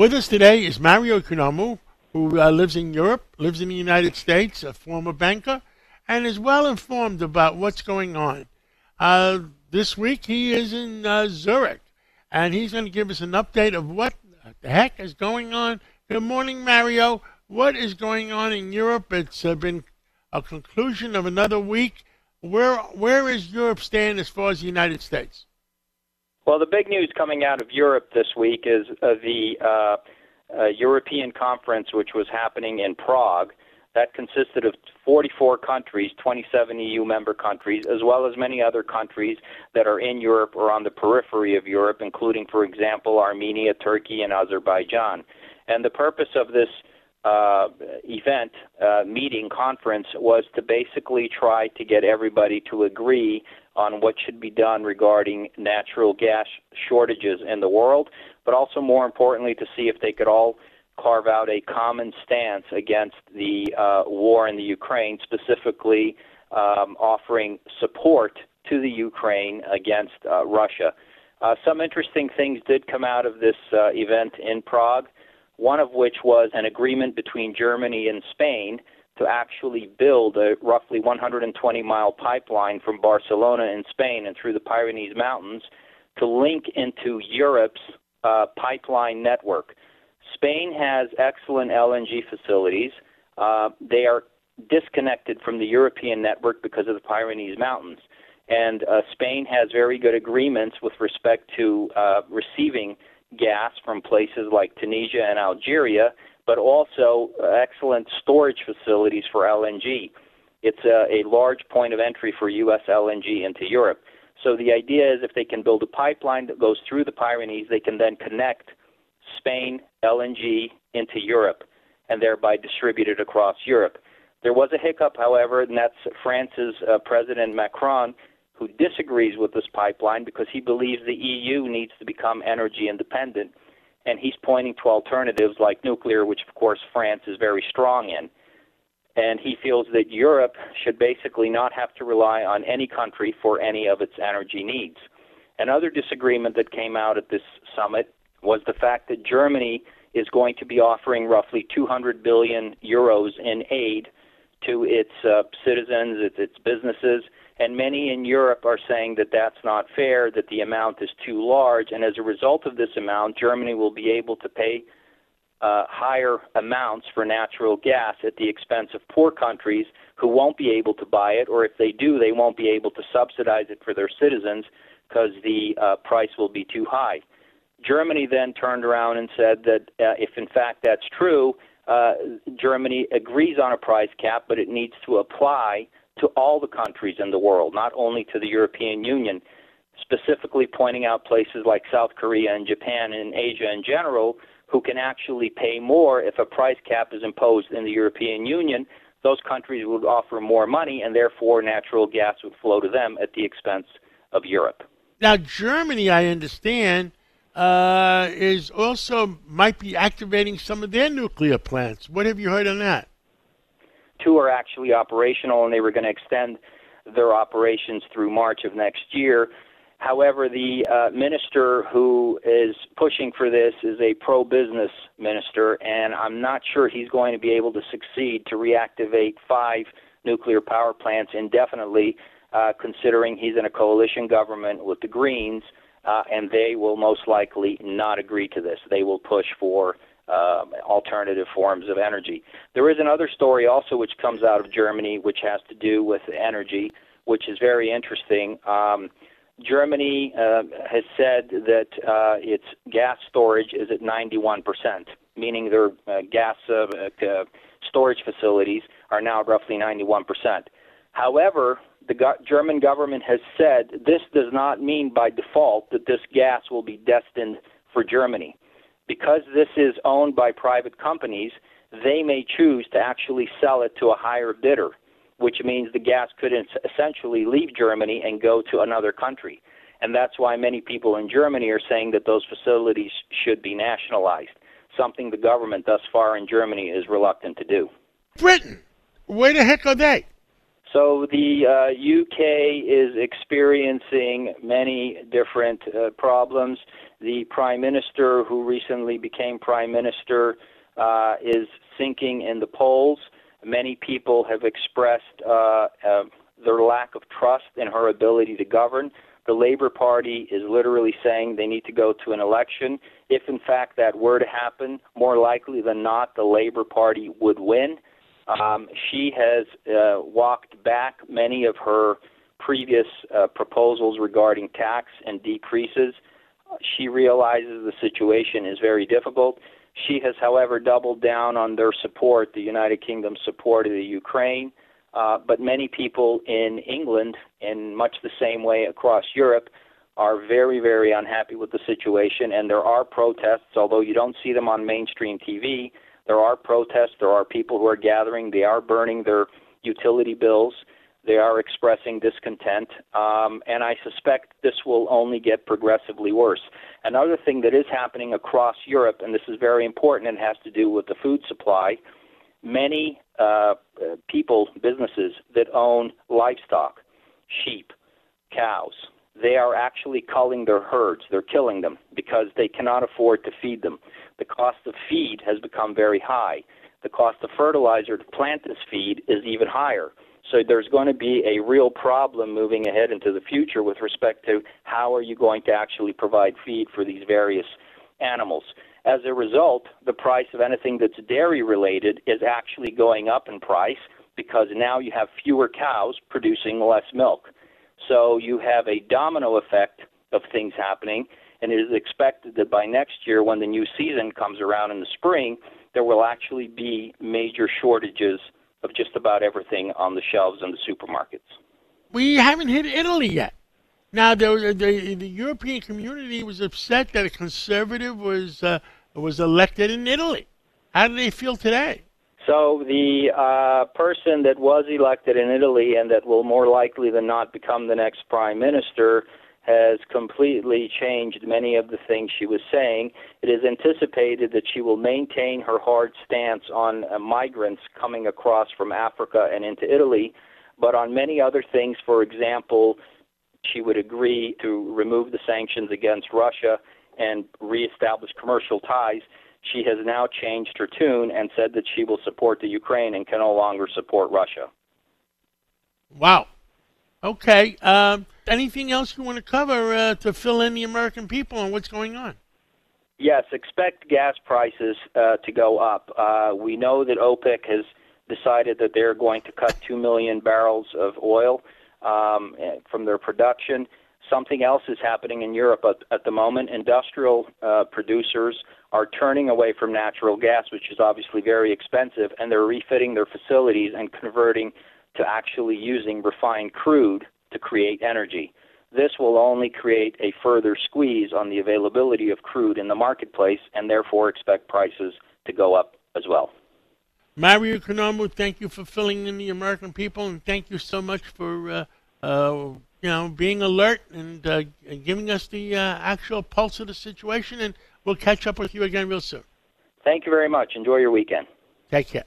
With us today is Mario Economou, who uh, lives in Europe, lives in the United States, a former banker, and is well informed about what's going on. Uh, this week he is in uh, Zurich, and he's going to give us an update of what the heck is going on. Good morning, Mario. What is going on in Europe? It's uh, been a conclusion of another week. Where where is Europe stand as far as the United States? Well, the big news coming out of Europe this week is uh, the uh, uh, European conference, which was happening in Prague. That consisted of 44 countries, 27 EU member countries, as well as many other countries that are in Europe or on the periphery of Europe, including, for example, Armenia, Turkey, and Azerbaijan. And the purpose of this uh, event, uh, meeting, conference was to basically try to get everybody to agree on what should be done regarding natural gas shortages in the world, but also more importantly to see if they could all carve out a common stance against the uh, war in the Ukraine, specifically um, offering support to the Ukraine against uh, Russia. Uh, some interesting things did come out of this uh, event in Prague one of which was an agreement between Germany and Spain to actually build a roughly 120 mile pipeline from Barcelona in Spain and through the Pyrenees Mountains to link into Europe's uh, pipeline network. Spain has excellent LNG facilities. Uh, they are disconnected from the European network because of the Pyrenees Mountains. And uh, Spain has very good agreements with respect to uh, receiving gas from places like Tunisia and Algeria, but also excellent storage facilities for LNG. It's a, a large point of entry for U.S. LNG into Europe. So the idea is if they can build a pipeline that goes through the Pyrenees, they can then connect Spain LNG into Europe and thereby distribute it across Europe. There was a hiccup, however, and that's France's uh, President Macron who disagrees with this pipeline because he believes the EU needs to become energy independent. And he's pointing to alternatives like nuclear, which of course France is very strong in. And he feels that Europe should basically not have to rely on any country for any of its energy needs. Another disagreement that came out at this summit was the fact that Germany is going to be offering roughly 200 billion euros in aid to its uh, citizens, its, its businesses, and many in Europe are saying that that's not fair, that the amount is too large, and as a result of this amount, Germany will be able to pay uh, higher amounts for natural gas at the expense of poor countries who won't be able to buy it, or if they do, they won't be able to subsidize it for their citizens because the uh, price will be too high. Germany then turned around and said that uh, if in fact that's true, uh, Germany agrees on a price cap, but it needs to apply to all the countries in the world, not only to the European Union, specifically pointing out places like South Korea and Japan and Asia in general who can actually pay more if a price cap is imposed in the European Union. Those countries would offer more money, and therefore natural gas would flow to them at the expense of Europe. Now, Germany, I understand, uh, is also might be activating some of their nuclear plants. What have you heard on that? Two are actually operational, and they were going to extend their operations through March of next year. However, the uh, minister who is pushing for this is a pro business minister, and I'm not sure he's going to be able to succeed to reactivate five nuclear power plants indefinitely, uh, considering he's in a coalition government with the Greens, uh, and they will most likely not agree to this. They will push for uh, alternative forms of energy. There is another story also which comes out of Germany, which has to do with energy, which is very interesting. Um, Germany uh, has said that uh, its gas storage is at 91%, meaning their uh, gas uh, uh, storage facilities are now roughly 91%. However, the go- German government has said this does not mean by default that this gas will be destined for Germany because this is owned by private companies, they may choose to actually sell it to a higher bidder, which means the gas could essentially leave Germany and go to another country. And that's why many people in Germany are saying that those facilities should be nationalized, something the government thus far in Germany is reluctant to do. Britain, where the heck are they? So the uh, UK is experiencing many different uh, problems. The prime minister, who recently became prime minister, uh, is sinking in the polls. Many people have expressed uh, uh, their lack of trust in her ability to govern. The Labour Party is literally saying they need to go to an election. If in fact that were to happen, more likely than not, the Labour Party would win. Um, she has uh, walked back many of her previous uh, proposals regarding tax and decreases. She realizes the situation is very difficult. She has, however, doubled down on their support, the United Kingdom's support of the Ukraine. Uh, but many people in England, in much the same way across Europe, are very, very unhappy with the situation. And there are protests, although you don't see them on mainstream TV. There are protests. There are people who are gathering. They are burning their utility bills. They are expressing discontent, um, and I suspect this will only get progressively worse. Another thing that is happening across Europe, and this is very important and has to do with the food supply, many uh, people, businesses that own livestock, sheep, cows, they are actually culling their herds. They're killing them because they cannot afford to feed them. The cost of feed has become very high. The cost of fertilizer to plant this feed is even higher. So there's going to be a real problem moving ahead into the future with respect to how are you going to actually provide feed for these various animals. As a result, the price of anything that's dairy related is actually going up in price because now you have fewer cows producing less milk. So you have a domino effect of things happening, and it is expected that by next year, when the new season comes around in the spring, there will actually be major shortages of just about everything on the shelves in the supermarkets. We haven't hit Italy yet. Now, the, the, the European community was upset that a conservative was uh, was elected in Italy. How do they feel today? So the uh, person that was elected in Italy and that will more likely than not become the next prime minister has completely changed many of the things she was saying. It is anticipated that she will maintain her hard stance on uh, migrants coming across from Africa and into Italy, but on many other things, for example, she would agree to remove the sanctions against Russia and reestablish commercial ties. She has now changed her tune and said that she will support the Ukraine and can no longer support Russia. Wow. Okay. Um, anything else you want to cover uh, to fill in the American people on what's going on? Yes, expect gas prices uh, to go up. Uh, we know that OPEC has decided that they're going to cut 2 million barrels of oil um, from their production. Something else is happening in Europe at, at the moment. Industrial uh, producers are turning away from natural gas, which is obviously very expensive, and they're refitting their facilities and converting to actually using refined crude to create energy. This will only create a further squeeze on the availability of crude in the marketplace and therefore expect prices to go up as well. Mario Economou, thank you for filling in the American people, and thank you so much for uh, uh, you know being alert and uh, giving us the uh, actual pulse of the situation. And we'll catch up with you again real soon. Thank you very much. Enjoy your weekend. Take care.